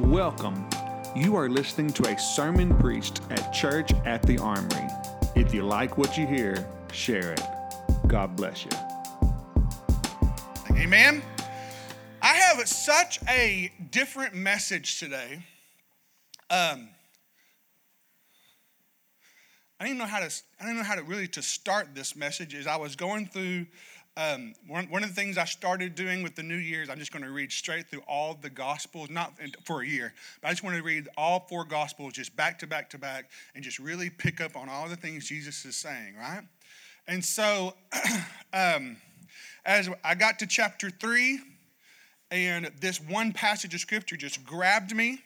Welcome. You are listening to a sermon preached at Church at the Armory. If you like what you hear, share it. God bless you. Amen. I have such a different message today. Um, I didn't know how to. I didn't know how to really to start this message. As I was going through, um, one, one of the things I started doing with the New Year's, I'm just going to read straight through all the Gospels, not for a year, but I just want to read all four Gospels just back to back to back, and just really pick up on all the things Jesus is saying, right? And so, um, as I got to chapter three, and this one passage of scripture just grabbed me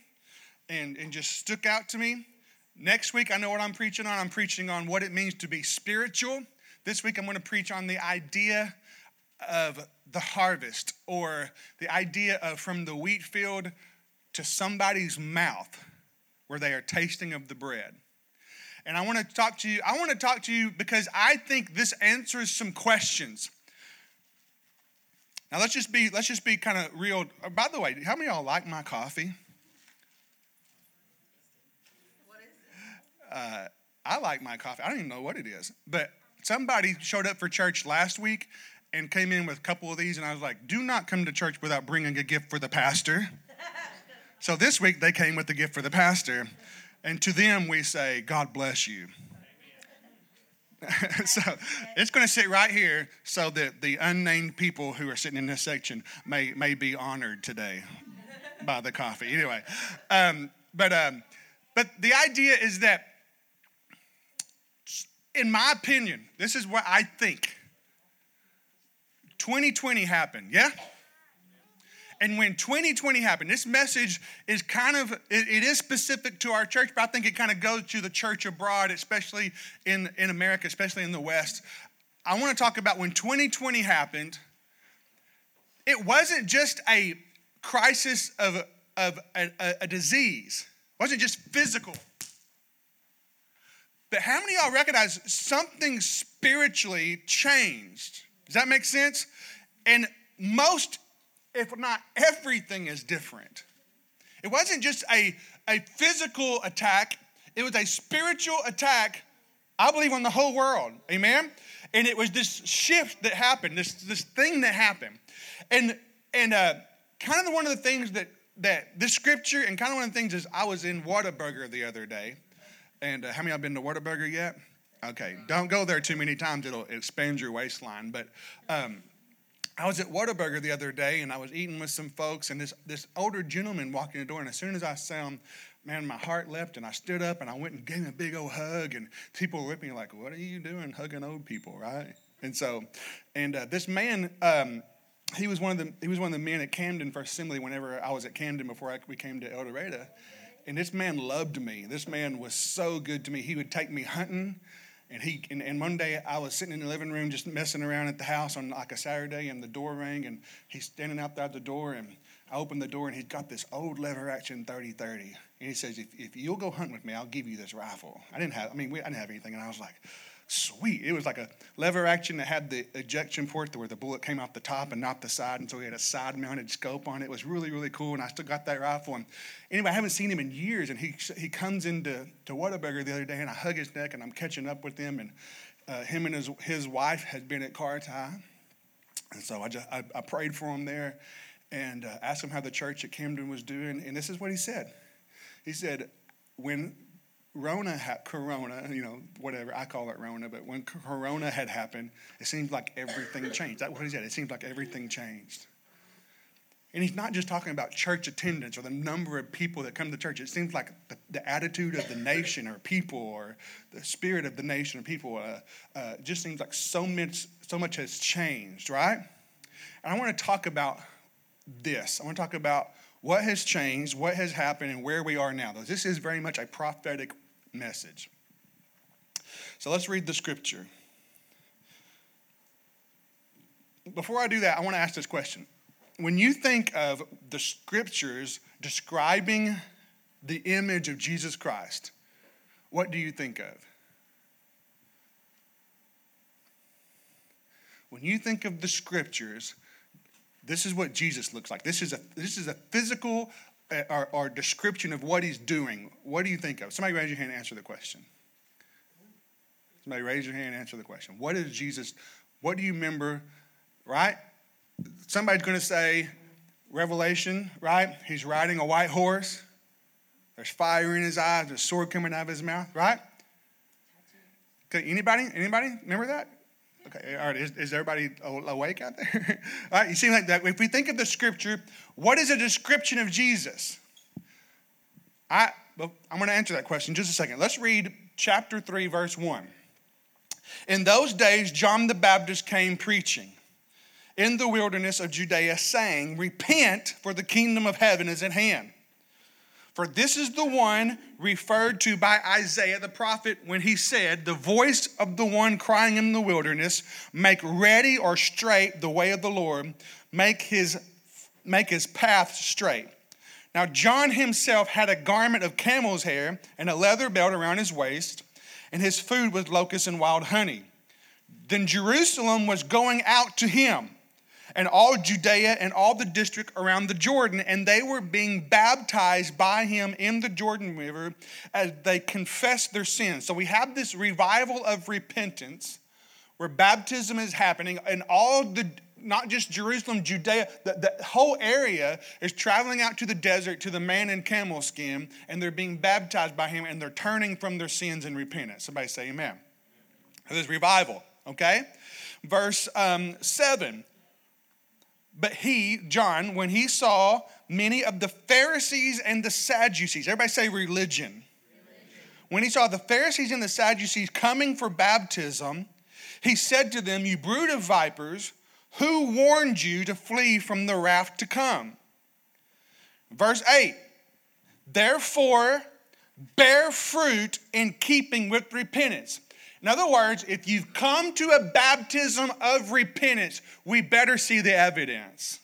and, and just stuck out to me. Next week, I know what I'm preaching on. I'm preaching on what it means to be spiritual. This week, I'm going to preach on the idea of the harvest or the idea of from the wheat field to somebody's mouth where they are tasting of the bread. And I want to talk to you, I want to talk to you because I think this answers some questions. Now let's just be let's just be kind of real. Uh, by the way, how many y'all like my coffee? Uh, I like my coffee. I don't even know what it is, but somebody showed up for church last week and came in with a couple of these, and I was like, "Do not come to church without bringing a gift for the pastor." so this week they came with a gift for the pastor, and to them we say, "God bless you." so it's going to sit right here so that the unnamed people who are sitting in this section may, may be honored today by the coffee. Anyway, um, but, um, but the idea is that, in my opinion, this is what I think 2020 happened, yeah? And when 2020 happened, this message is kind of, it, it is specific to our church, but I think it kind of goes to the church abroad, especially in, in America, especially in the West. I want to talk about when 2020 happened, it wasn't just a crisis of, of a, a, a disease, it wasn't just physical. But how many y'all recognize something spiritually changed? Does that make sense? And most if not everything is different. It wasn't just a, a physical attack, it was a spiritual attack, I believe, on the whole world. Amen? And it was this shift that happened, this, this thing that happened. And, and uh, kind of one of the things that, that this scripture, and kind of one of the things is I was in Whataburger the other day. And uh, how many y'all been to Whataburger yet? Okay, don't go there too many times, it'll expand your waistline. But um, I was at Whataburger the other day and I was eating with some folks, and this, this older gentleman walked in the door. And as soon as I saw him, man, my heart leapt, and I stood up and I went and gave him a big old hug. And people were me like, What are you doing hugging old people, right? And so, and uh, this man, um, he was one of the he was one of the men at Camden First Assembly. Whenever I was at Camden before I, we came to El Dorado, and this man loved me. This man was so good to me. He would take me hunting. And he and, and one day I was sitting in the living room just messing around at the house on like a Saturday, and the door rang, and he's standing out there the door, and I opened the door, and he's got this old lever action 30-30, and he says, if, "If you'll go hunt with me, I'll give you this rifle." I didn't have, I mean, we, I didn't have anything, and I was like, sweet. It was like a lever action that had the ejection port where the bullet came out the top and not the side. And so he had a side mounted scope on it. It was really, really cool. And I still got that rifle. And anyway, I haven't seen him in years. And he, he comes into to Whataburger the other day and I hug his neck and I'm catching up with him. And uh, him and his, his wife had been at CARTI. And so I, just, I, I prayed for him there and uh, asked him how the church at Camden was doing. And this is what he said. He said, when Rona had Corona, you know, whatever I call it Rona, but when Corona had happened, it seemed like everything changed. That's what he said. It seemed like everything changed. And he's not just talking about church attendance or the number of people that come to church. It seems like the, the attitude of the nation or people or the spirit of the nation or people uh, uh, just seems like so much, so much has changed, right? And I want to talk about this. I want to talk about what has changed, what has happened, and where we are now. This is very much a prophetic message. So let's read the scripture. Before I do that, I want to ask this question. When you think of the scriptures describing the image of Jesus Christ, what do you think of? When you think of the scriptures this is what Jesus looks like. This is a, this is a physical Uh, or, or description of what he's doing, what do you think of? Somebody raise your hand and answer the question. Somebody raise your hand and answer the question. What is Jesus, what do you remember, right? Somebody's going to say, Revelation, right? He's riding a white horse. There's fire in his eyes, there's a sword coming out of his mouth, right? Anybody? Anybody remember that? Okay, all right. Is, is everybody awake out there? all right, you seem like that. If we think of the scripture, what is a description of Jesus? I, I'm going to answer that question just a second. Let's read chapter 3, verse 1. In those days, John the Baptist came preaching in the wilderness of Judea, saying, Repent, for the kingdom of heaven is at hand. For this is the one referred to by Isaiah the prophet when he said, The voice of the one crying in the wilderness, Make ready or straight the way of the Lord, make his, make his path straight. Now, John himself had a garment of camel's hair and a leather belt around his waist, and his food was locusts and wild honey. Then Jerusalem was going out to him and all Judea and all the district around the Jordan, and they were being baptized by him in the Jordan River as they confessed their sins. So we have this revival of repentance where baptism is happening, and all the not just Jerusalem, Judea, the, the whole area is traveling out to the desert to the man in camel skin, and they're being baptized by him, and they're turning from their sins and repentance. Somebody say amen. There's revival, okay? Verse um, 7 but he, John, when he saw many of the Pharisees and the Sadducees, everybody say religion. religion. When he saw the Pharisees and the Sadducees coming for baptism, he said to them, You brood of vipers, who warned you to flee from the wrath to come? Verse 8 Therefore, bear fruit in keeping with repentance. In other words, if you've come to a baptism of repentance, we better see the evidence.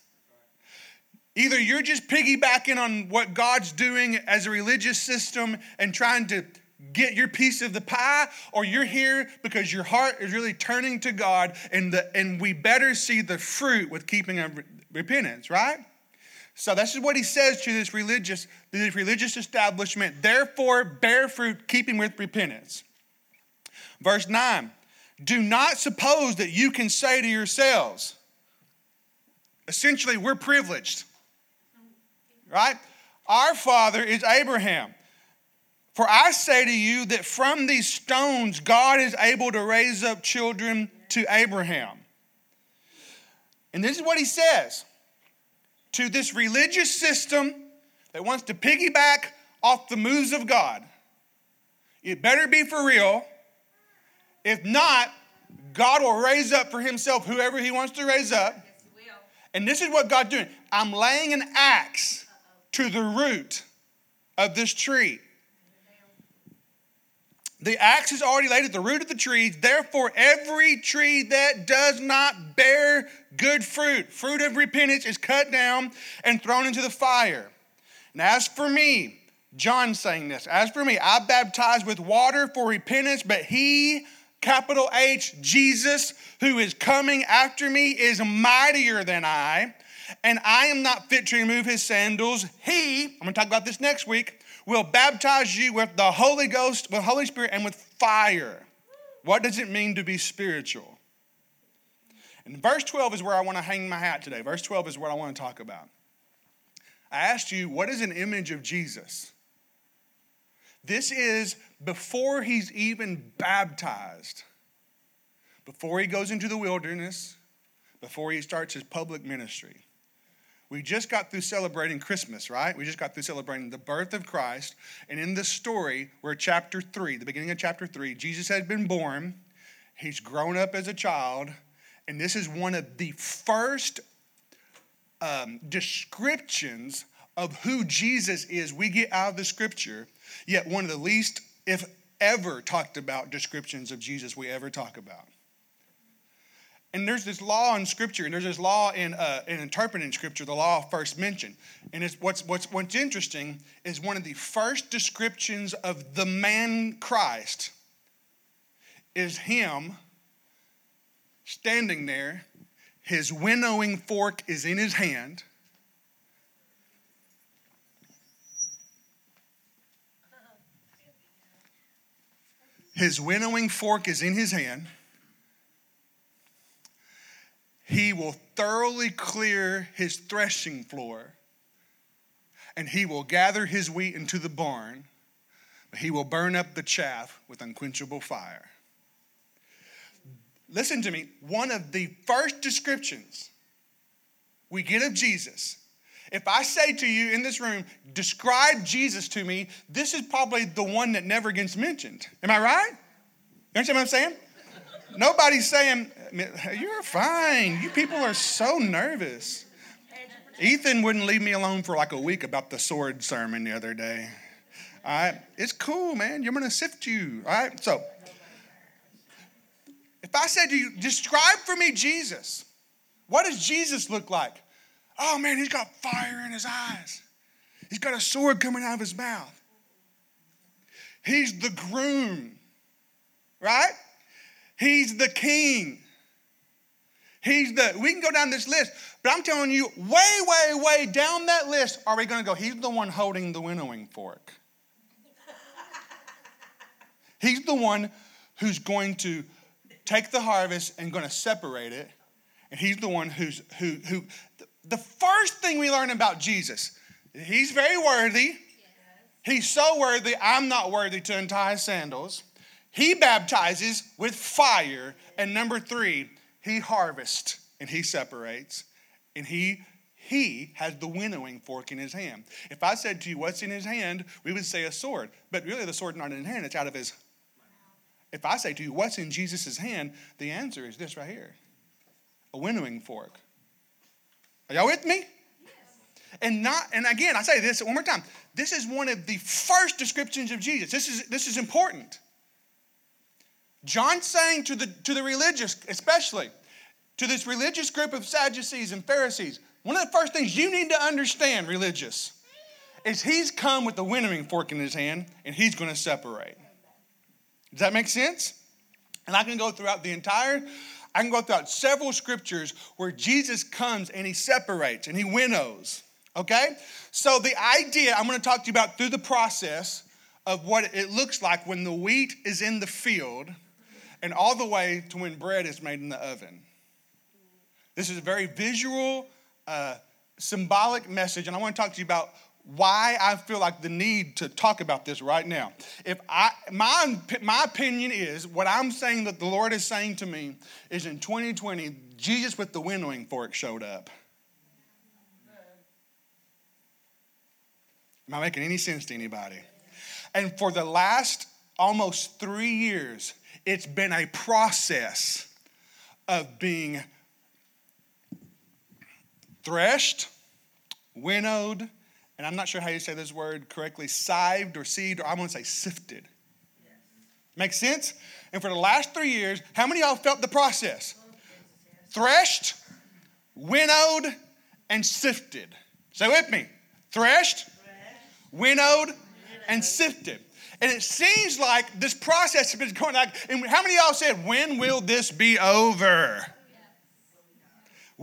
Either you're just piggybacking on what God's doing as a religious system and trying to get your piece of the pie, or you're here because your heart is really turning to God, and, the, and we better see the fruit with keeping of repentance, right? So this is what he says to this religious, this religious establishment. Therefore, bear fruit, keeping with repentance. Verse 9 Do not suppose that you can say to yourselves, essentially, we're privileged, right? Our father is Abraham. For I say to you that from these stones God is able to raise up children to Abraham. And this is what he says to this religious system that wants to piggyback off the moves of God. It better be for real if not, God will raise up for himself whoever he wants to raise up. and this is what God's doing. I'm laying an axe to the root of this tree. The axe is already laid at the root of the tree. Therefore, every tree that does not bear good fruit, fruit of repentance, is cut down and thrown into the fire. And as for me, John saying this, as for me, I baptize with water for repentance, but he capital H, Jesus, who is coming after me, is mightier than I, and I am not fit to remove his sandals. He, I'm gonna talk about this next week, will baptize you with the Holy Ghost, with Holy Spirit, and with fire. What does it mean to be spiritual? And verse 12 is where I want to hang my hat today. Verse 12 is what I want to talk about. I asked you, what is an image of Jesus? This is before he's even baptized, before he goes into the wilderness, before he starts his public ministry. We just got through celebrating Christmas, right? We just got through celebrating the birth of Christ. And in this story, we're chapter three, the beginning of chapter three, Jesus had been born, he's grown up as a child, and this is one of the first um, descriptions of who Jesus is we get out of the scripture, yet one of the least, if ever, talked about descriptions of Jesus we ever talk about. And there's this law in Scripture, and there's this law in, uh, in interpreting Scripture, the law first mentioned. And it's, what's, what's, what's interesting is one of the first descriptions of the man Christ is him standing there. His winnowing fork is in his hand his winnowing fork is in his hand. He will thoroughly clear his threshing floor, and he will gather his wheat into the barn, but he will burn up the chaff with unquenchable fire. Listen to me. One of the first descriptions we get of Jesus if I say to you in this room, describe Jesus to me, this is probably the one that never gets mentioned. Am I right? You understand what I'm saying? Nobody's saying, You're fine. You people are so nervous. Ethan wouldn't leave me alone for like a week about the sword sermon the other day. All right, it's cool, man. You're gonna sift you. All right, so if I said to you, describe for me Jesus, what does Jesus look like? Oh man, he's got fire in his eyes. He's got a sword coming out of his mouth. He's the groom, right? He's the king. He's the, we can go down this list, but I'm telling you, way, way, way down that list, are we going to go? He's the one holding the winnowing fork. He's the one who's going to take the harvest and going to separate it. And he's the one who's, who, who, the first thing we learn about Jesus, he's very worthy. He's so worthy, I'm not worthy to untie his sandals. He baptizes with fire. And number three, he harvests and he separates. And he he has the winnowing fork in his hand. If I said to you, What's in his hand? we would say a sword. But really, the sword's not in his hand, it's out of his. If I say to you, What's in Jesus' hand? the answer is this right here a winnowing fork. Are y'all with me? And not, and again, I say this one more time. This is one of the first descriptions of Jesus. This is this is important. John saying to the to the religious, especially to this religious group of Sadducees and Pharisees, one of the first things you need to understand, religious, is he's come with the winnowing fork in his hand and he's going to separate. Does that make sense? And I can go throughout the entire I can go throughout several scriptures where Jesus comes and he separates and he winnows. Okay? So, the idea I'm going to talk to you about through the process of what it looks like when the wheat is in the field and all the way to when bread is made in the oven. This is a very visual, uh, symbolic message, and I want to talk to you about why I feel like the need to talk about this right now. If I my my opinion is what I'm saying that the Lord is saying to me is in 2020 Jesus with the winnowing fork showed up. Am I making any sense to anybody? And for the last almost 3 years it's been a process of being threshed, winnowed, and I'm not sure how you say this word correctly, sived or seed, or I'm going to say sifted. Yes. Make sense? And for the last three years, how many of y'all felt the process? Threshed, winnowed, and sifted. Say with me. Threshed, winnowed, and sifted. And it seems like this process has been going like, and how many of y'all said, when will this be over?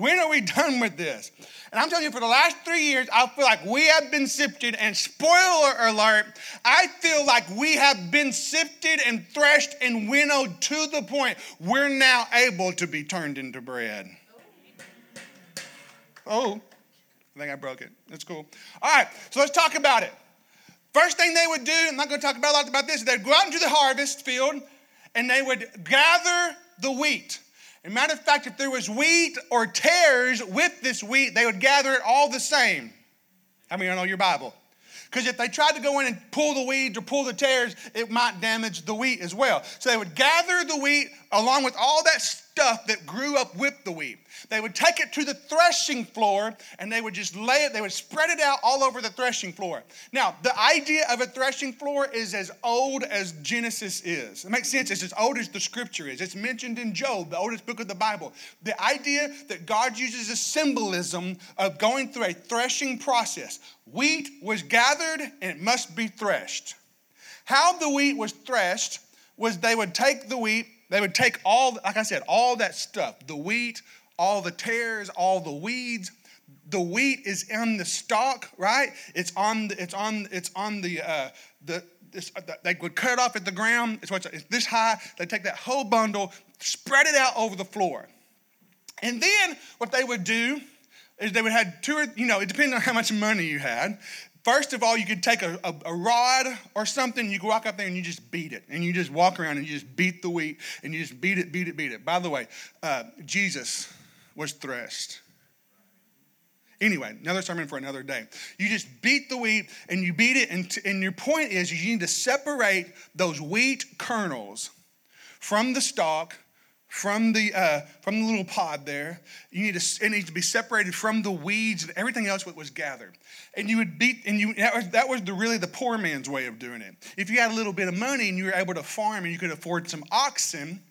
When are we done with this? And I'm telling you, for the last three years, I feel like we have been sifted, and spoiler alert, I feel like we have been sifted and threshed and winnowed to the point we're now able to be turned into bread. Oh, I think I broke it. That's cool. All right, so let's talk about it. First thing they would do, I'm not going to talk about a lot about this, they'd go out into the harvest field and they would gather the wheat. As a matter of fact, if there was wheat or tares with this wheat, they would gather it all the same. How many of you know your Bible? Because if they tried to go in and pull the weeds or pull the tares, it might damage the wheat as well. So they would gather the wheat along with all that stuff that grew up with the wheat. They would take it to the threshing floor and they would just lay it, they would spread it out all over the threshing floor. Now, the idea of a threshing floor is as old as Genesis is. It makes sense. It's as old as the scripture is. It's mentioned in Job, the oldest book of the Bible. The idea that God uses a symbolism of going through a threshing process. Wheat was gathered and it must be threshed. How the wheat was threshed was they would take the wheat, they would take all, like I said, all that stuff the wheat, all the tares, all the weeds. The wheat is in the stalk, right? It's on, the, it's on, it's on the, uh, the, this, uh, they would cut it off at the ground. It's, it's this high. They take that whole bundle, spread it out over the floor. And then what they would do is they would have two or, you know, it depends on how much money you had. First of all, you could take a, a, a, rod or something, you could walk up there and you just beat it. And you just walk around and you just beat the wheat and you just beat it, beat it, beat it. By the way, uh, Jesus was threshed. Anyway, another sermon for another day. You just beat the wheat and you beat it, and, t- and your point is you need to separate those wheat kernels from the stalk from the uh, from the little pod there. You need to it needs to be separated from the weeds and everything else that was gathered. And you would beat and you that was, that was the, really the poor man's way of doing it. If you had a little bit of money and you were able to farm and you could afford some oxen,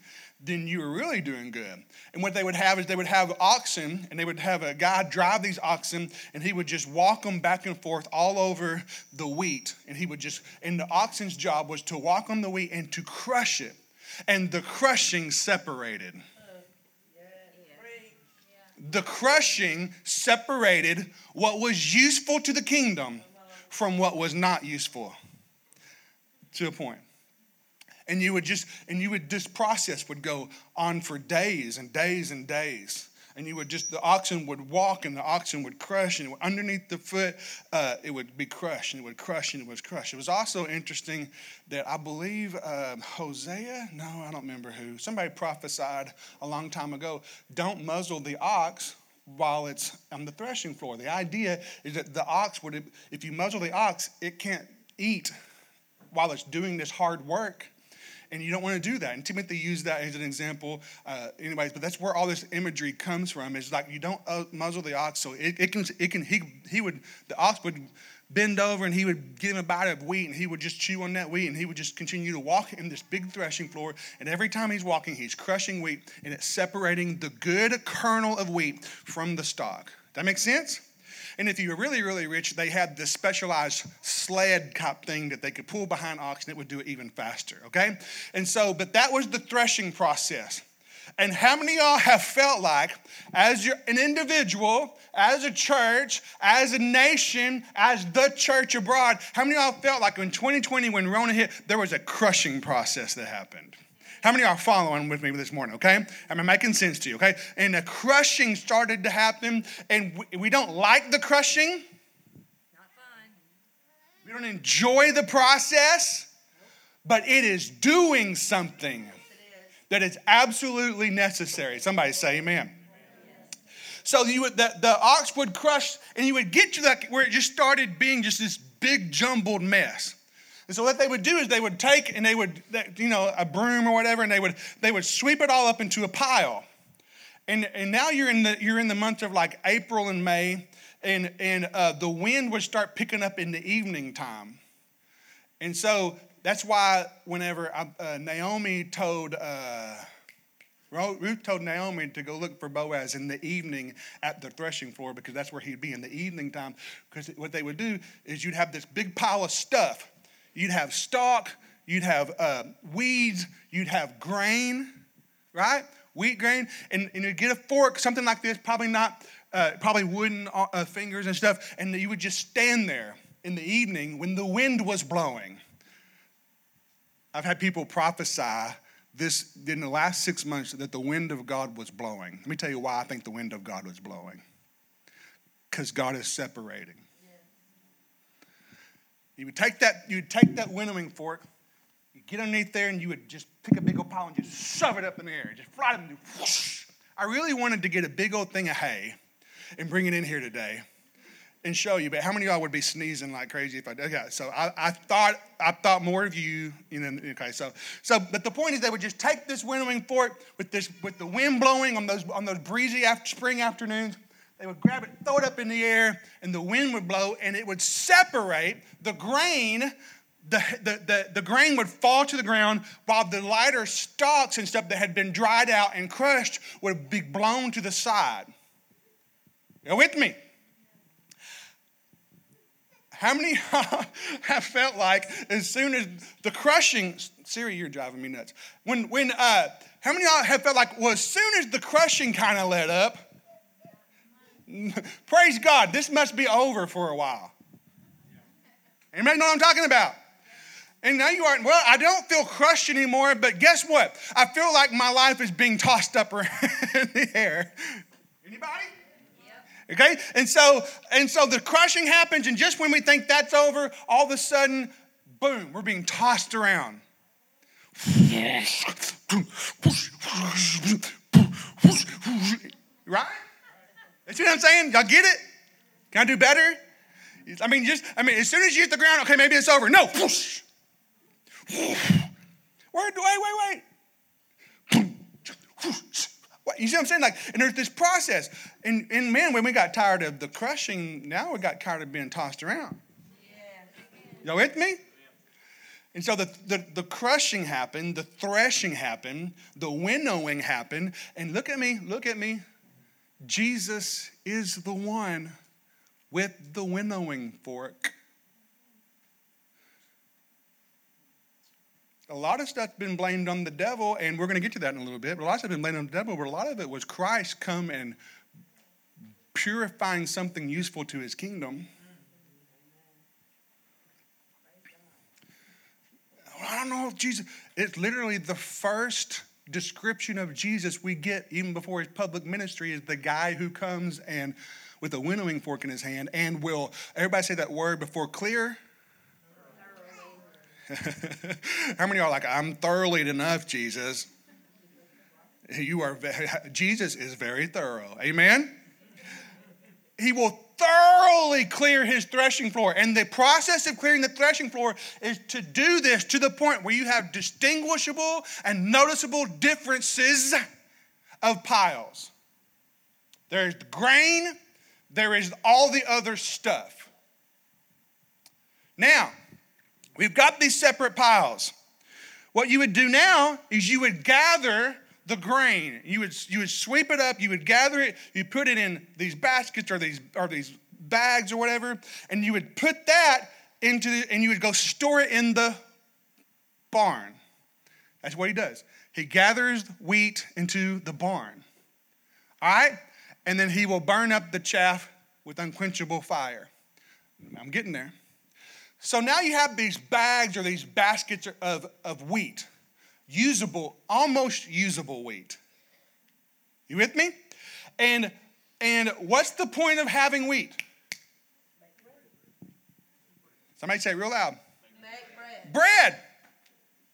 then you were really doing good. And what they would have is they would have oxen and they would have a guy drive these oxen and he would just walk them back and forth all over the wheat. And he would just, and the oxen's job was to walk on the wheat and to crush it and the crushing separated. The crushing separated what was useful to the kingdom from what was not useful to a point. And you would just, and you would, this process would go on for days and days and days and you would just the oxen would walk and the oxen would crush and underneath the foot uh, it would be crushed and it would crush and it was crushed. It was also interesting that i believe um, hosea no i don't remember who somebody prophesied a long time ago don't muzzle the ox while it's on the threshing floor. The idea is that the ox would if you muzzle the ox it can't eat while it's doing this hard work and you don't want to do that. And Timothy used that as an example, uh, anyways. But that's where all this imagery comes from. It's like you don't uh, muzzle the ox, so it, it can it can he he would the ox would bend over and he would give him a bite of wheat and he would just chew on that wheat and he would just continue to walk in this big threshing floor. And every time he's walking, he's crushing wheat and it's separating the good kernel of wheat from the stalk. That makes sense? And if you were really, really rich, they had this specialized sled type thing that they could pull behind oxen. It would do it even faster, okay? And so, but that was the threshing process. And how many y'all have felt like, as an individual, as a church, as a nation, as the church abroad, how many y'all felt like in 2020 when Rona hit, there was a crushing process that happened? How many are following with me this morning, okay? Am I making sense to you, okay? And the crushing started to happen, and we, we don't like the crushing. Not fun. We don't enjoy the process, but it is doing something that is absolutely necessary. Somebody say amen. So you would, the, the ox would crush, and you would get to that where it just started being just this big jumbled mess. And so what they would do is they would take and they would, you know, a broom or whatever, and they would they would sweep it all up into a pile. And and now you're in the you're in the month of like April and May, and and uh, the wind would start picking up in the evening time. And so that's why whenever I, uh, Naomi told. Uh, Ruth told Naomi to go look for Boaz in the evening at the threshing floor because that's where he'd be in the evening time. Because what they would do is you'd have this big pile of stuff You'd have stalk, you'd have uh, weeds, you'd have grain, right? Wheat grain, and, and you get a fork, something like this, probably not, uh, probably wooden uh, uh, fingers and stuff, and you would just stand there in the evening when the wind was blowing. I've had people prophesy this in the last six months that the wind of God was blowing. Let me tell you why I think the wind of God was blowing. Because God is separating. You would take that, you would take that winnowing fork, you get underneath there, and you would just pick a big old pile and just shove it up in the air, just fly it. Whoosh. I really wanted to get a big old thing of hay and bring it in here today and show you. But how many of y'all would be sneezing like crazy if I did? Okay, so I, I thought I thought more of you. You know, okay, so so but the point is they would just take this winnowing fork with this with the wind blowing on those on those breezy after, spring afternoons they would grab it, throw it up in the air, and the wind would blow, and it would separate the grain. The, the, the, the grain would fall to the ground while the lighter stalks and stuff that had been dried out and crushed would be blown to the side. You with me? How many have felt like as soon as the crushing, Siri, you're driving me nuts. When, when, uh, how many y'all have felt like, well, as soon as the crushing kind of let up, Praise God, this must be over for a while. Anybody know what I'm talking about? And now you aren't, well, I don't feel crushed anymore, but guess what? I feel like my life is being tossed up in the air. Anybody? Okay? And so, and so the crushing happens, and just when we think that's over, all of a sudden, boom, we're being tossed around. Right? You see what I'm saying? Y'all get it? Can I do better? I mean, just, I mean, as soon as you hit the ground, okay, maybe it's over. No. Wait, wait, wait, wait. You see what I'm saying? Like, and there's this process. And, and man, when we got tired of the crushing, now we got tired of being tossed around. Y'all with me? And so the, the, the, crushing happened, the threshing happened, the winnowing happened. And look at me, look at me. Jesus is the one with the winnowing fork. A lot of stuff's been blamed on the devil, and we're going to get to that in a little bit. But a lot of stuff been blamed on the devil, but a lot of it was Christ come and purifying something useful to his kingdom. I don't know if Jesus, it's literally the first description of Jesus we get even before his public ministry is the guy who comes and with a winnowing fork in his hand and will, everybody say that word before clear? How many are like, I'm thoroughly enough, Jesus? You are, Jesus is very thorough. Amen? He will thoroughly clear his threshing floor. And the process of clearing the threshing floor is to do this to the point where you have distinguishable and noticeable differences of piles. There's the grain, there is all the other stuff. Now, we've got these separate piles. What you would do now is you would gather the grain. You would, you would sweep it up, you would gather it, you put it in these baskets or these, or these bags or whatever, and you would put that into, the, and you would go store it in the barn. That's what he does. He gathers wheat into the barn. All right? And then he will burn up the chaff with unquenchable fire. I'm getting there. So now you have these bags or these baskets of, of wheat usable, almost usable wheat. You with me? And and what's the point of having wheat? Somebody say real loud. bread. Bread.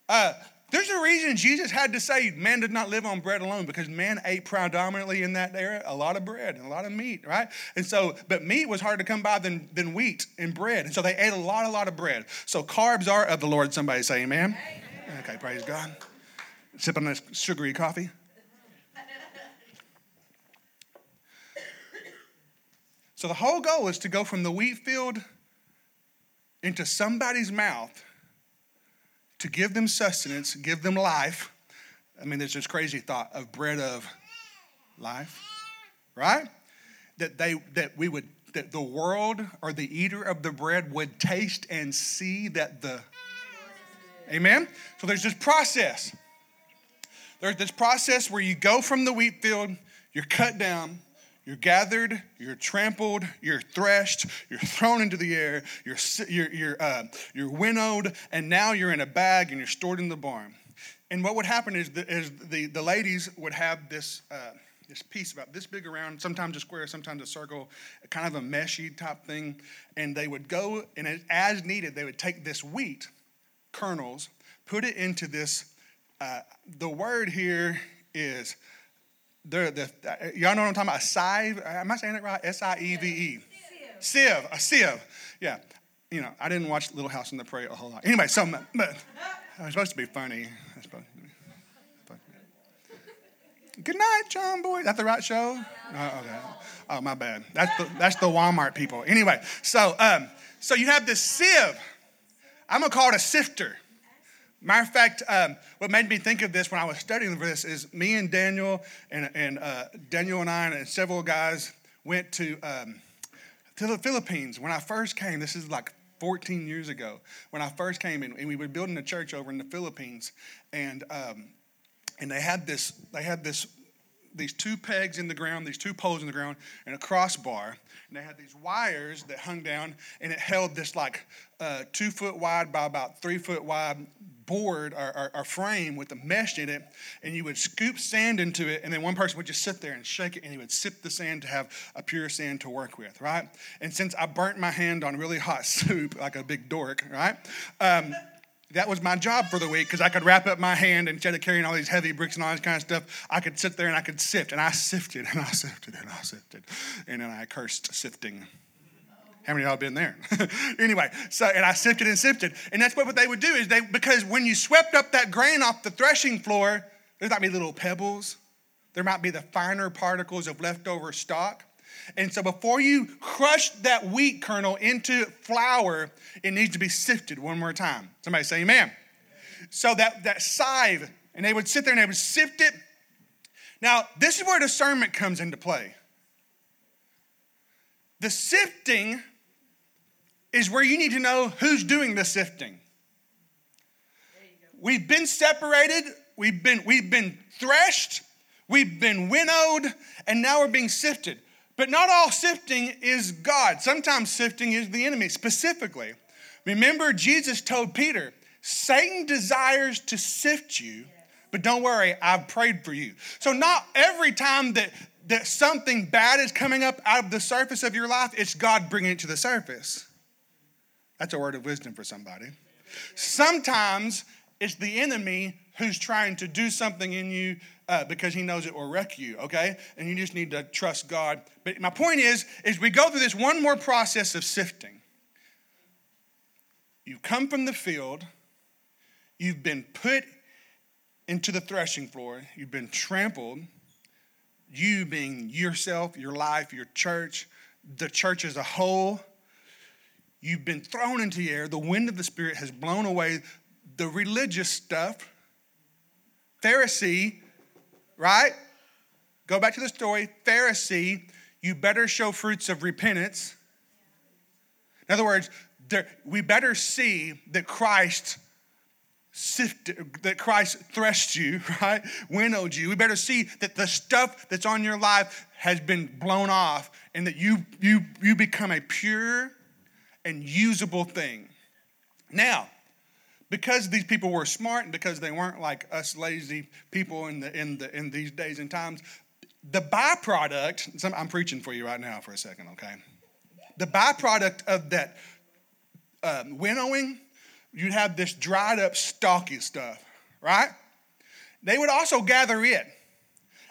Uh, there's a reason Jesus had to say man did not live on bread alone because man ate predominantly in that era a lot of bread and a lot of meat, right? And so, but meat was harder to come by than, than wheat and bread. And so they ate a lot, a lot of bread. So carbs are of the Lord. Somebody say amen. amen. Okay, praise God. Sipping this sugary coffee. So the whole goal is to go from the wheat field into somebody's mouth to give them sustenance, give them life. I mean, there's this crazy thought of bread of life, right? That they that we would that the world or the eater of the bread would taste and see that the Amen. So there's this process. There's this process where you go from the wheat field, you're cut down, you're gathered, you're trampled, you're threshed, you're thrown into the air, you're, you're, you're, uh, you're winnowed, and now you're in a bag and you're stored in the barn. And what would happen is the, is the, the ladies would have this, uh, this piece about this big around, sometimes a square, sometimes a circle, kind of a meshy type thing. And they would go, and as needed, they would take this wheat kernels, put it into this uh, the word here is the, uh, y'all know what I'm talking about? A sieve. Am I saying it right? S I E V E. Sieve. A sieve. Yeah. You know, I didn't watch Little House on the Prairie a whole lot. Anyway, so but I'm supposed to be funny. Good night, John Boy. That the right show? Oh, okay. Oh, my bad. That's the that's the Walmart people. Anyway, so um, so you have this sieve. I'm gonna call it a sifter. Matter of fact, um, what made me think of this when I was studying for this is me and Daniel and, and uh, Daniel and I and several guys went to, um, to the Philippines when I first came. This is like 14 years ago when I first came in, and we were building a church over in the Philippines, and um, and they had this they had this these two pegs in the ground, these two poles in the ground, and a crossbar. And they had these wires that hung down, and it held this like uh, two foot wide by about three foot wide board or, or, or, frame with a mesh in it, and you would scoop sand into it, and then one person would just sit there and shake it, and he would sip the sand to have a pure sand to work with, right? And since I burnt my hand on really hot soup, like a big dork, right? Um, that was my job for the week because I could wrap up my hand instead of carrying all these heavy bricks and all this kind of stuff. I could sit there and I could sift, and I sifted and I sifted and I sifted, and then I cursed sifting. How many of y'all been there? anyway, so and I sifted and sifted, and that's what they would do is they because when you swept up that grain off the threshing floor, there might be little pebbles, there might be the finer particles of leftover stalk. And so before you crush that wheat kernel into flour, it needs to be sifted one more time. Somebody say amen. So that, that sieve, and they would sit there and they would sift it. Now, this is where discernment comes into play. The sifting is where you need to know who's doing the sifting. We've been separated, we've been, we've been threshed, we've been winnowed, and now we're being sifted. But not all sifting is God. Sometimes sifting is the enemy. Specifically, remember Jesus told Peter, Satan desires to sift you, but don't worry, I've prayed for you. So, not every time that, that something bad is coming up out of the surface of your life, it's God bringing it to the surface. That's a word of wisdom for somebody. Sometimes it's the enemy who's trying to do something in you uh, because he knows it will wreck you, okay? And you just need to trust God. But my point is, is we go through this one more process of sifting. You come from the field, you've been put into the threshing floor, you've been trampled, you being yourself, your life, your church, the church as a whole. You've been thrown into the air. The wind of the Spirit has blown away the religious stuff. Pharisee right? Go back to the story. Pharisee, you better show fruits of repentance. In other words, there, we better see that Christ sifted, that Christ threshed you, right? Winnowed you. We better see that the stuff that's on your life has been blown off and that you, you, you become a pure and usable thing. Now, because these people were smart and because they weren't like us lazy people in, the, in, the, in these days and times, the byproduct, some, I'm preaching for you right now for a second, okay? The byproduct of that um, winnowing, you'd have this dried up, stalky stuff, right? They would also gather it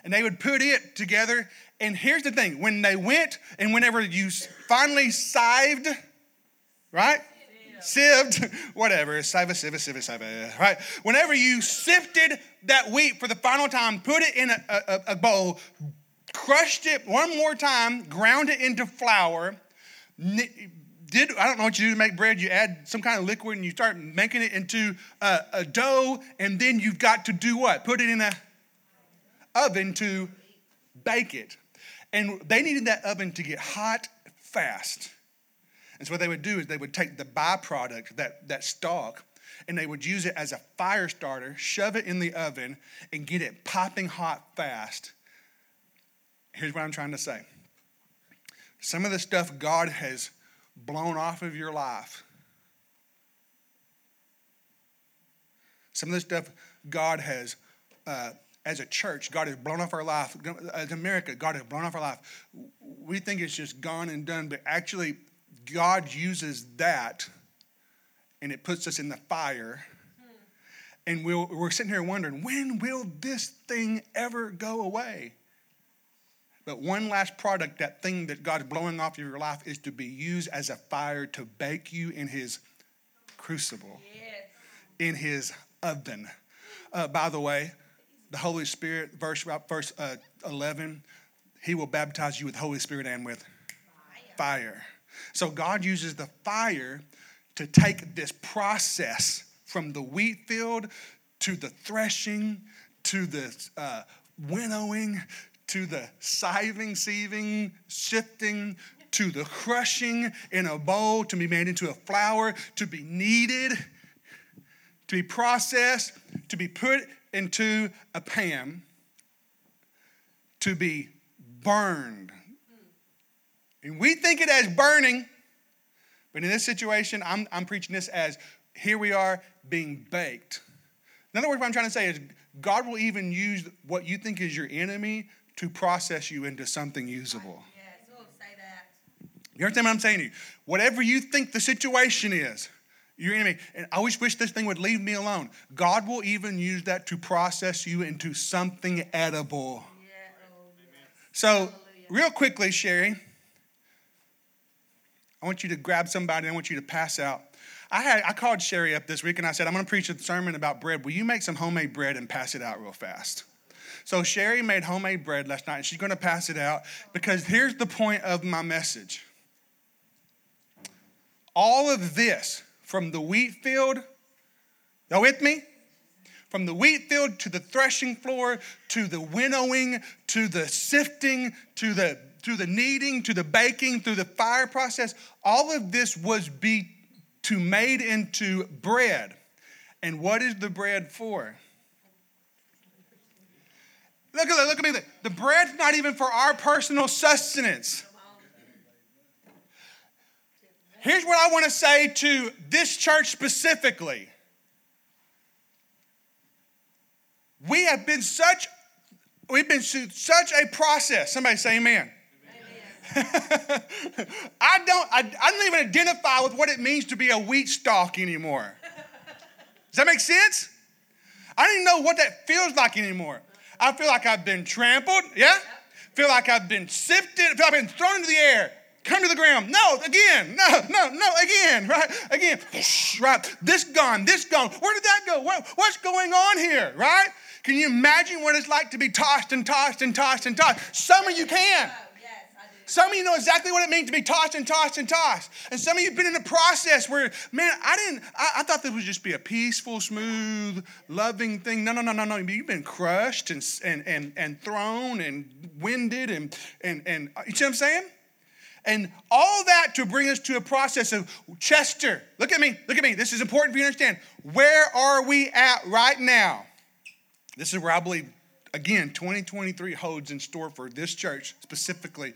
and they would put it together. And here's the thing when they went and whenever you finally sived, right? Sieved, whatever, sieve, sieve, sieve, sieve, right? Whenever you sifted that wheat for the final time, put it in a, a, a bowl, crushed it one more time, ground it into flour, did I don't know what you do to make bread. You add some kind of liquid and you start making it into a, a dough, and then you've got to do what? Put it in a oven to bake it. And they needed that oven to get hot fast. And so what they would do is they would take the byproduct, that, that stalk, and they would use it as a fire starter, shove it in the oven, and get it popping hot fast. Here's what I'm trying to say. Some of the stuff God has blown off of your life, some of the stuff God has, uh, as a church, God has blown off our life. As America, God has blown off our life. We think it's just gone and done, but actually, God uses that and it puts us in the fire. And we we are sitting here wondering, when will this thing ever go away? But one last product, that thing that God's blowing off of your life, is to be used as a fire to bake you in His crucible, yes. in His oven. Uh, by the way, the Holy Spirit, verse, verse uh, 11, He will baptize you with Holy Spirit and with fire. fire. So God uses the fire to take this process from the wheat field to the threshing to the uh, winnowing to the siving, sieving, sifting, to the crushing in a bowl to be made into a flour, to be kneaded, to be processed, to be put into a pan, to be burned. And we think it as burning, but in this situation, I'm, I'm preaching this as here we are being baked. In other words, what I'm trying to say is God will even use what you think is your enemy to process you into something usable. Yes, oh, say that. You understand what I'm saying to you? Whatever you think the situation is, your enemy, and I always wish this thing would leave me alone. God will even use that to process you into something edible. Yeah, oh, yes. So, real quickly, Sherry, I want you to grab somebody. I want you to pass out. I had I called Sherry up this week and I said I'm going to preach a sermon about bread. Will you make some homemade bread and pass it out real fast? So Sherry made homemade bread last night and she's going to pass it out because here's the point of my message. All of this from the wheat field, y'all with me? From the wheat field to the threshing floor to the winnowing to the sifting to the to the kneading to the baking through the fire process, all of this was be to made into bread. And what is the bread for? Look at look at me. The bread's not even for our personal sustenance. Here's what I want to say to this church specifically. We have been such, we've been through such a process. Somebody say amen. I don't I, I don't even identify with what it means to be a wheat stalk anymore. Does that make sense? I don't even know what that feels like anymore. I feel like I've been trampled, yeah? Feel like I've been sifted, feel like I've been thrown into the air, come to the ground. No, again, no, no, no, again, right? Again, right? This gone, this gone. Where did that go? What, what's going on here, right? Can you imagine what it's like to be tossed and tossed and tossed and tossed? Some of you can. Some of you know exactly what it means to be tossed and tossed and tossed. And some of you have been in a process where, man, I didn't, I, I thought this would just be a peaceful, smooth, loving thing. No, no, no, no, no. You've been crushed and, and, and, and thrown and winded and, and, and, uh, you see what I'm saying? And all that to bring us to a process of Chester, look at me, look at me. This is important for you to understand. Where are we at right now? This is where I believe, again, 2023 holds in store for this church specifically,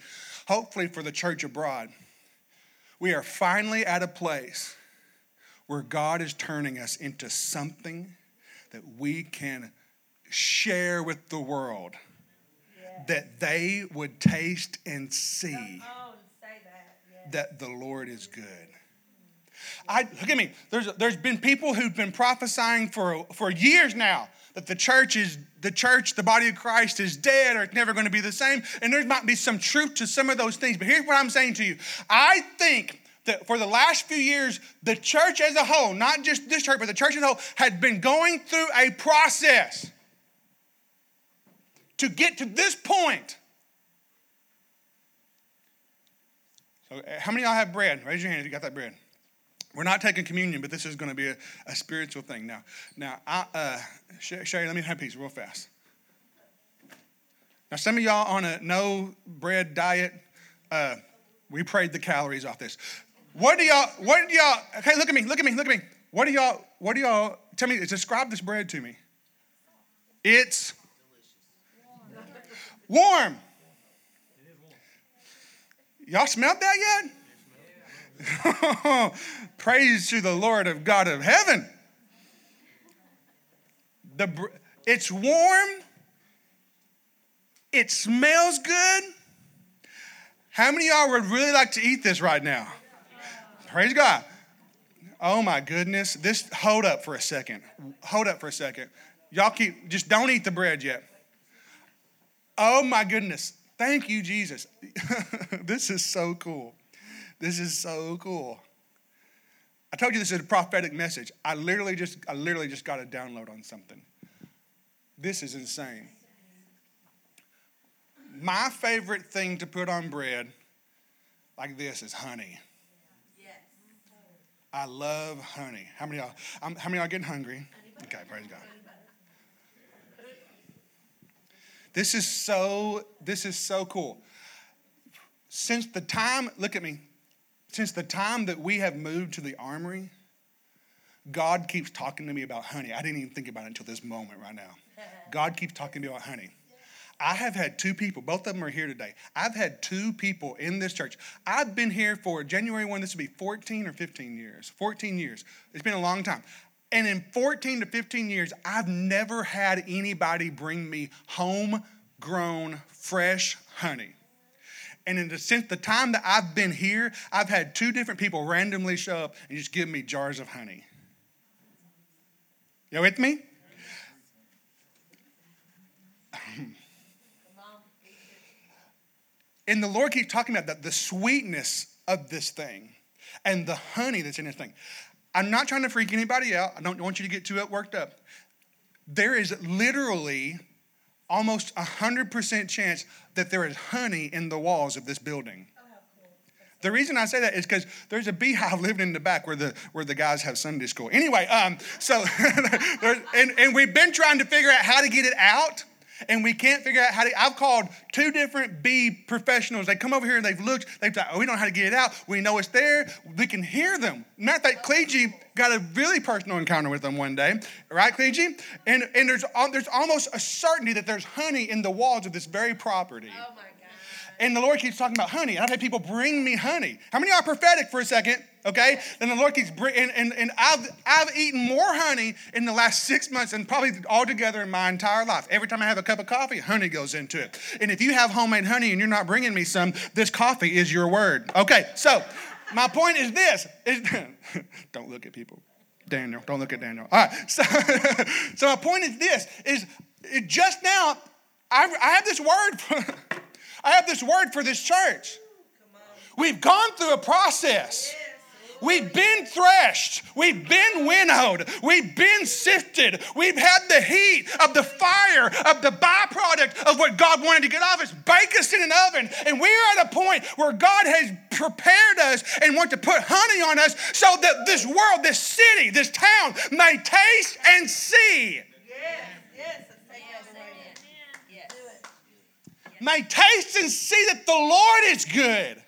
hopefully for the church abroad. We are finally at a place where God is turning us into something that we can share with the world, that they would taste and see that. That the Lord is good. I look at me. There's there's been people who've been prophesying for for years now that the church is the church, the body of Christ is dead or it's never going to be the same. And there might be some truth to some of those things. But here's what I'm saying to you. I think that for the last few years, the church as a whole, not just this church, but the church as a whole, had been going through a process to get to this point. So, how many of y'all have bread? Raise your hand if you got that bread. We're not taking communion, but this is going to be a, a spiritual thing. Now, now, I, uh, Sherry, let me have a piece real fast. Now, some of y'all on a no bread diet, uh, we prayed the calories off this. What do y'all? What do y'all? Okay, look at me. Look at me. Look at me. What do y'all? What do y'all? Tell me. Describe this bread to me. It's warm. warm. Y'all smelled that yet? Praise to the Lord of God of heaven. The, it's warm. It smells good. How many of y'all would really like to eat this right now? Praise God. Oh my goodness. This hold up for a second. Hold up for a second. Y'all keep just don't eat the bread yet. Oh my goodness. Thank you, Jesus. this is so cool. This is so cool. I told you this is a prophetic message. I literally just I literally just got a download on something. This is insane. My favorite thing to put on bread like this is honey. I love honey. How many of y'all? How many y'all getting hungry? Okay, praise God. This is so. This is so cool. Since the time, look at me. Since the time that we have moved to the armory, God keeps talking to me about honey. I didn't even think about it until this moment right now. God keeps talking to me about honey. I have had two people, both of them are here today. I've had two people in this church. I've been here for January 1, this will be 14 or 15 years. 14 years. It's been a long time. And in 14 to 15 years, I've never had anybody bring me homegrown, fresh honey. And in the since the time that I've been here, I've had two different people randomly show up and just give me jars of honey. You with me? Um, and the Lord keeps talking about that the sweetness of this thing and the honey that's in this thing. I'm not trying to freak anybody out. I don't want you to get too worked up. There is literally almost a 100% chance that there is honey in the walls of this building. The reason I say that is because there's a beehive living in the back where the where the guys have Sunday school. Anyway, um, so and, and we've been trying to figure out how to get it out and we can't figure out how to. I've called two different bee professionals. They come over here and they've looked. They've thought, oh, we don't know how to get it out. We know it's there. We can hear them. Matter of fact, Clegy got a really personal encounter with them one day, right, Clegy? And and there's there's almost a certainty that there's honey in the walls of this very property. Oh. And the Lord keeps talking about honey. And I've had people bring me honey. How many are prophetic for a second? Okay? And the Lord keeps bringing, and, and, and I've, I've eaten more honey in the last six months than probably all together in my entire life. Every time I have a cup of coffee, honey goes into it. And if you have homemade honey and you're not bringing me some, this coffee is your word. Okay, so my point is this is, don't look at people. Daniel, don't look at Daniel. All right, so, so my point is this is just now, I, I have this word. I have this word for this church. We've gone through a process. We've been threshed. We've been winnowed. We've been sifted. We've had the heat of the fire of the byproduct of what God wanted to get off us, bake us in an oven. And we're at a point where God has prepared us and want to put honey on us so that this world, this city, this town may taste and see. Yes. Yes. Yes. May taste and see that the Lord is good.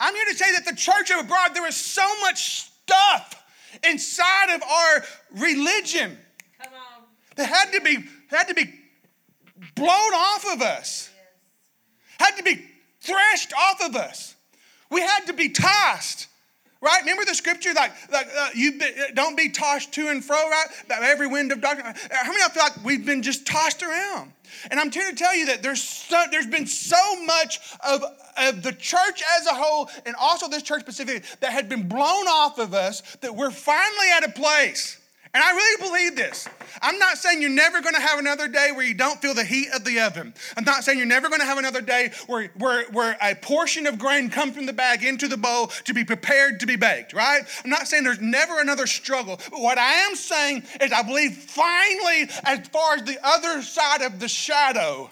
I'm here to say that the church of abroad, there is so much stuff inside of our religion that had to be had to be blown off of us, had to be threshed off of us. We had to be tossed. Right? Remember the scripture like, like uh, you be, don't be tossed to and fro, right? Every wind of doctrine. How many of you feel like we've been just tossed around? And I'm here to tell you that there's so, there's been so much of, of the church as a whole, and also this church specifically, that had been blown off of us that we're finally at a place. And I really believe this. I'm not saying you're never to have another day where you don't feel the heat of the oven. I'm not saying you're never to have another day where, where, where a portion of grain comes from the bag into the bowl to be prepared to be baked, right? I'm not saying there's never another struggle. But what I am saying is I believe finally, as far as the other side of the shadow.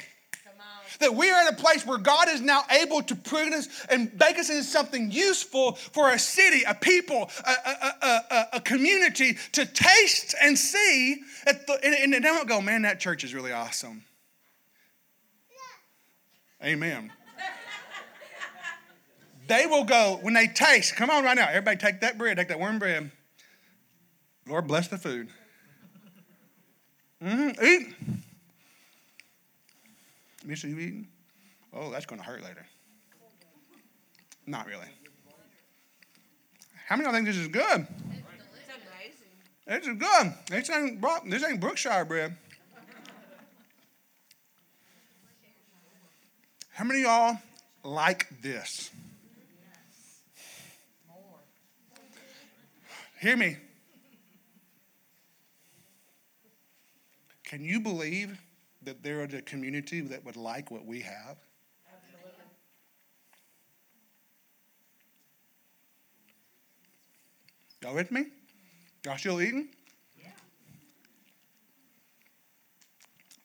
That we are at a place where God is now able to prune us and make us into something useful for a city, a people, a, a, a, a, community to taste and see. At the, and, and they don't go, man, that church is really awesome. Amen. they will go, when they taste, come on right now, everybody take that bread, take that warm bread. Lord bless the food. Mm-hmm, eat. Mister, you? Oh, that's going to hurt later. Not really. How many of you think this is good? It's amazing. This is good. This ain't, this ain't Brookshire bread. How many of y'all like this? Hear me. Can you believe that there is a community that would like what we have? Y'all with me? Y'all still eating?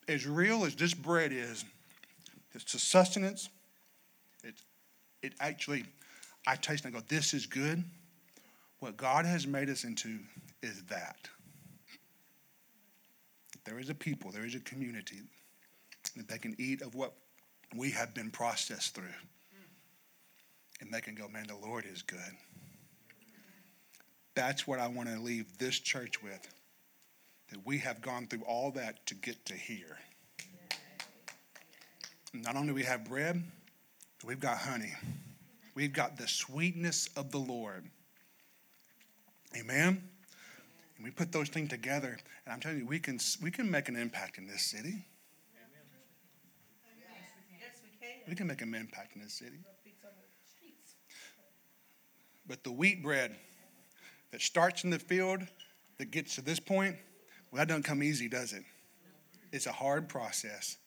As real as this bread is, it's a sustenance. It, it actually, I taste and I go, this is good. What God has made us into is that. There is a people, there is a community that they can eat of what we have been processed through. And they can go, man, the Lord is good. That's what I want to leave this church with. that we have gone through all that to get to here. Not only do we have bread, we've got honey. We've got the sweetness of the Lord. Amen. And we put those things together, and I'm telling you, we can we can make an impact in this city. Yes, we can. We can make an impact in this city. But the wheat bread that starts in the field, that gets to this point, well, that doesn't come easy, does it? It's a hard process.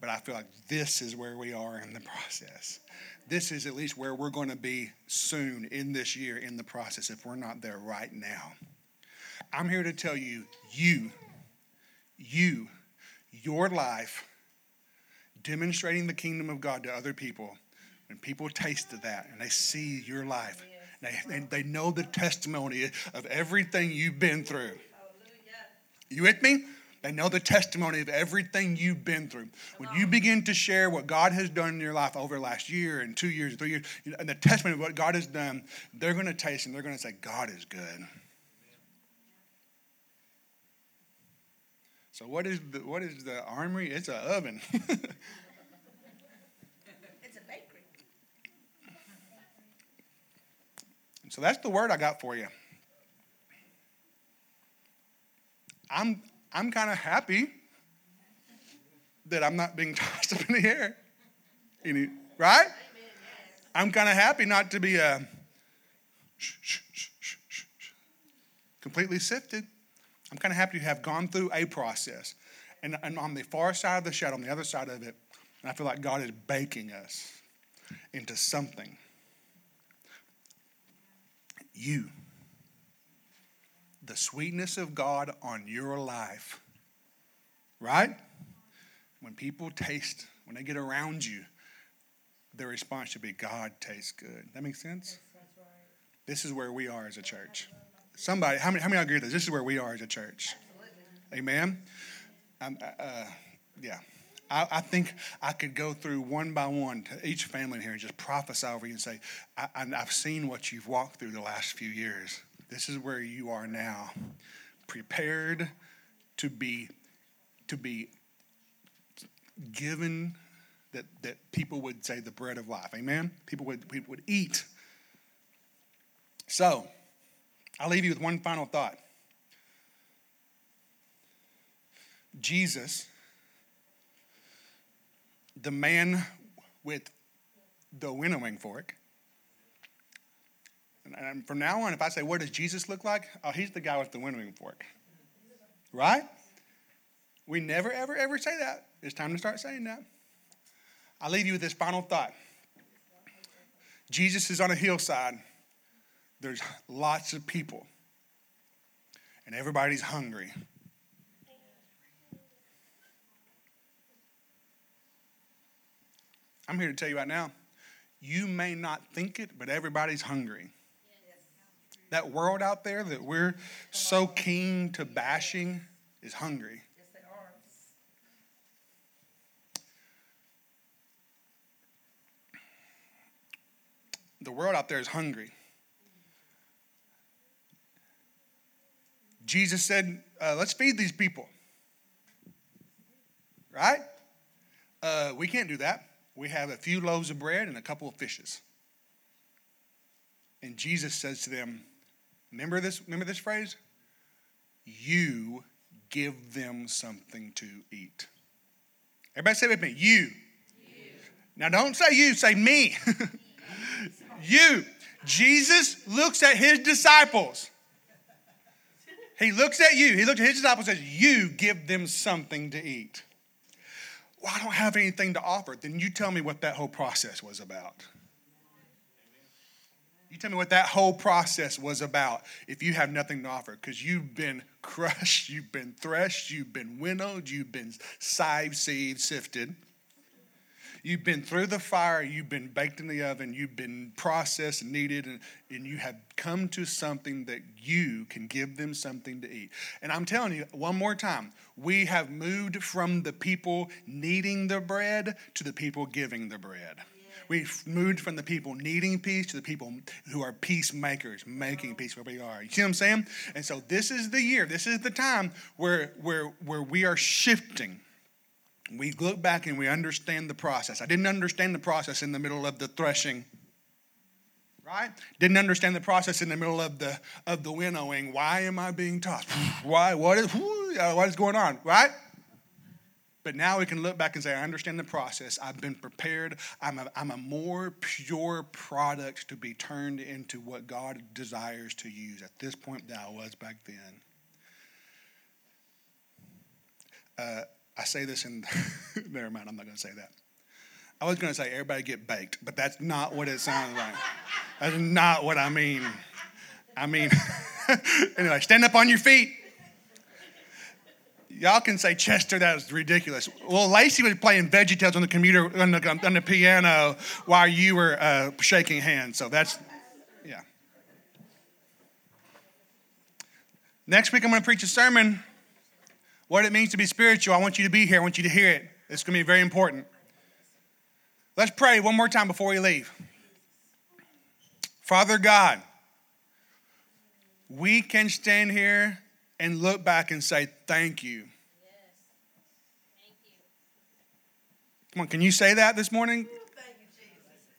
But I feel like this is where we are in the process. This is at least where we're going to be soon in this year in the process if we're not there right now. I'm here to tell you, you, you, your life, demonstrating the kingdom of God to other people, when people taste of that and they see your life, they, they, they know the testimony of everything you've been through. You with me? They know the testimony of everything you've been through. When you begin to share what God has done in your life over the last year and two years, three years, and the testimony of what God has done, they're going to taste and they're going to say, God is good. So what is the what is the armory? It's an oven. It's a bakery. so that's the word I got for you. I'm I'm kind of happy that I'm not being tossed up in the air. Any, right? I'm kind of happy not to be uh, shh, shh, completely sifted. I'm kind of happy to have gone through a process. And, and on the far side of the shadow, on the other side of it, and I feel like God is baking us into something. You the sweetness of God on your life. Right? When people taste, when they get around you, their response should be, God tastes good. That makes sense? This is where we are as a church. Somebody, how many, how many agree with this? This is where we are as a church. Amen? Um, uh, uh, yeah. I, I, think I could go through one by one to each family in here and just prophesy over you and say, I, I've seen what you've walked through the last few years. This is where you are now, prepared to be to be given that that people would say the bread of life. Amen. People would people would eat. So, I'll leave you with one final thought. Jesus, the man with the winnowing fork, and from now on, if I say, what does Jesus look like? Oh, he's the guy with the winnowing fork. Right? We never, ever, ever say that. It's time to start saying that. I'll leave you with this final thought. Jesus is on a hillside. There's lots of people, and everybody's hungry. I'm here to tell you right now, you may not think it, but everybody's hungry that world out there that we're so keen to bashing is hungry. The world out there is hungry. Jesus said, uh, let's feed these people. Right? Uh, we can't do that. We have a few loaves of bread and a couple of fishes. And Jesus says to them, Remember this, remember this phrase? You give them something to eat. Everybody say with me, you. you. Now don't say you, say me. you. Jesus looks at his disciples. He looks at you. He looks at his disciples and says, You give them something to eat. Well, I don't have anything to offer. Then you tell me what that whole process was about. You tell me what that whole process was about if you have nothing to offer, because you've been crushed, you've been threshed, you've been winnowed, you've been sived, sieved, sifted. You've been through the fire, you've been baked in the oven, you've been processed and kneaded, and, and you have come to something that you can give them something to eat. And I'm telling you one more time, we have moved from the people needing the bread to the people giving the bread. We've moved from the people needing peace to the people who are peacemakers, making peace where we are. You see what I'm saying? And so this is the year, this is the time where, where, where we are shifting. We look back and we understand the process. I didn't understand the process in the middle of the threshing right? Didn't understand the process in the middle of the of the winnowing. Why am I being tossed? Why? What is what is going on? Right? But now we can look back and say, I understand the process. I've been prepared. I'm a, I'm a more pure product to be turned into what God desires to use at this point than I was back then. Uh, I say this in, never mind, I'm not going to say that. I was going to say everybody get baked, but that's not what it sounds like. That's not what I mean. I mean, anyway, stand up on your feet. Y'all can say Chester, that was ridiculous. Well, Lacey was playing VeggieTales on the computer on the, on the piano while you were uh, shaking hands. So that's, yeah. Next week, I'm going to preach a sermon. What it means to be spiritual. I want you to be here. I want you to hear it. It's going to be very important. Let's pray one more time before we leave. Father God, we can stand here and look back and say, Thank you. Come on, can you say that this morning?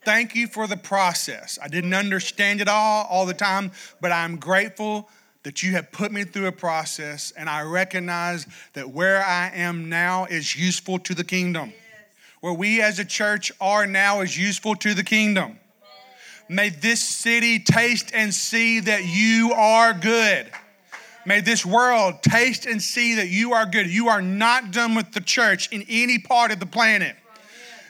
Thank you for the process. I didn't understand it all all the time, but I'm grateful that you have put me through a process and I recognize that where I am now is useful to the kingdom. Where we as a church are now is useful to the kingdom. May this city taste and see that you are good. May this world taste and see that you are good. You are not done with the church in any part of the planet.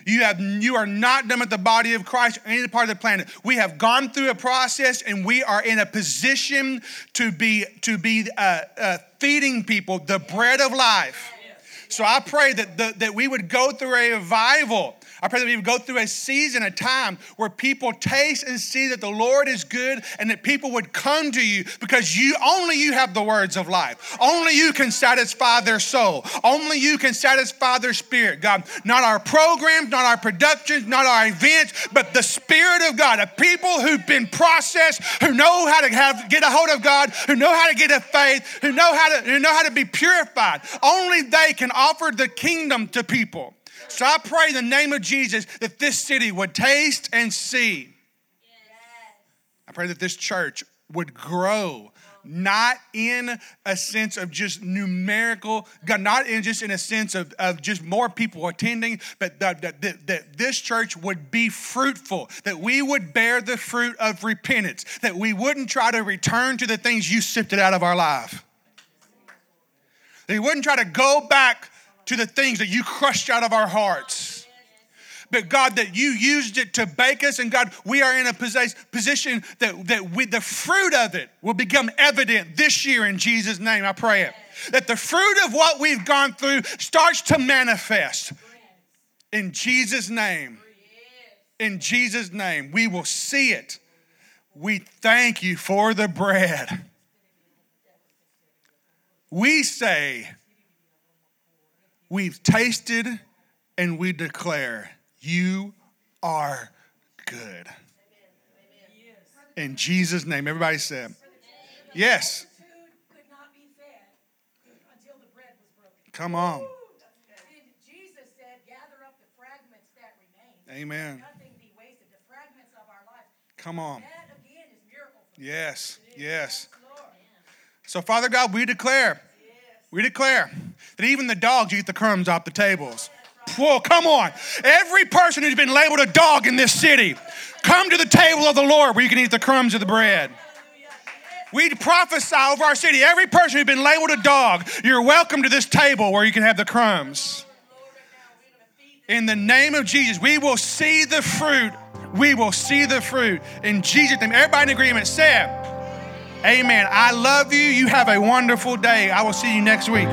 You, have, you are not done with the body of Christ or any part of the planet. We have gone through a process and we are in a position to be, to be uh, uh, feeding people the bread of life. So I pray that, the, that we would go through a revival I pray that we would go through a season, a time where people taste and see that the Lord is good and that people would come to you because you only you have the words of life. Only you can satisfy their soul. Only you can satisfy their spirit, God. Not our programs, not our productions, not our events, but the Spirit of God, of people who've been processed, who know how to have get a hold of God, who know how to get a faith, who know how to who know how to be purified. Only they can offer the kingdom to people. So I pray in the name of Jesus that this city would taste and see. I pray that this church would grow not in a sense of just numerical, God, not in just in a sense of, of just more people attending, but that, that, that, that this church would be fruitful, that we would bear the fruit of repentance, that we wouldn't try to return to the things you sifted out of our life. That we wouldn't try to go back to the things that you crushed out of our hearts. But God, that you used it to bake us, and God, we are in a position that, that we, the fruit of it will become evident this year in Jesus' name. I pray it. That the fruit of what we've gone through starts to manifest in Jesus' name. In Jesus' name, we will see it. We thank you for the bread. We say, We've tasted and we declare, You are good. In Jesus' name, everybody said, Yes. Come on. Amen. Come on. Yes, yes. So, Father God, we declare, we declare that even the dogs eat the crumbs off the tables. Whoa, come on. Every person who's been labeled a dog in this city, come to the table of the Lord where you can eat the crumbs of the bread. We prophesy over our city. Every person who's been labeled a dog, you're welcome to this table where you can have the crumbs. In the name of Jesus, we will see the fruit. We will see the fruit. In Jesus' name, everybody in agreement said, Amen. I love you. You have a wonderful day. I will see you next week.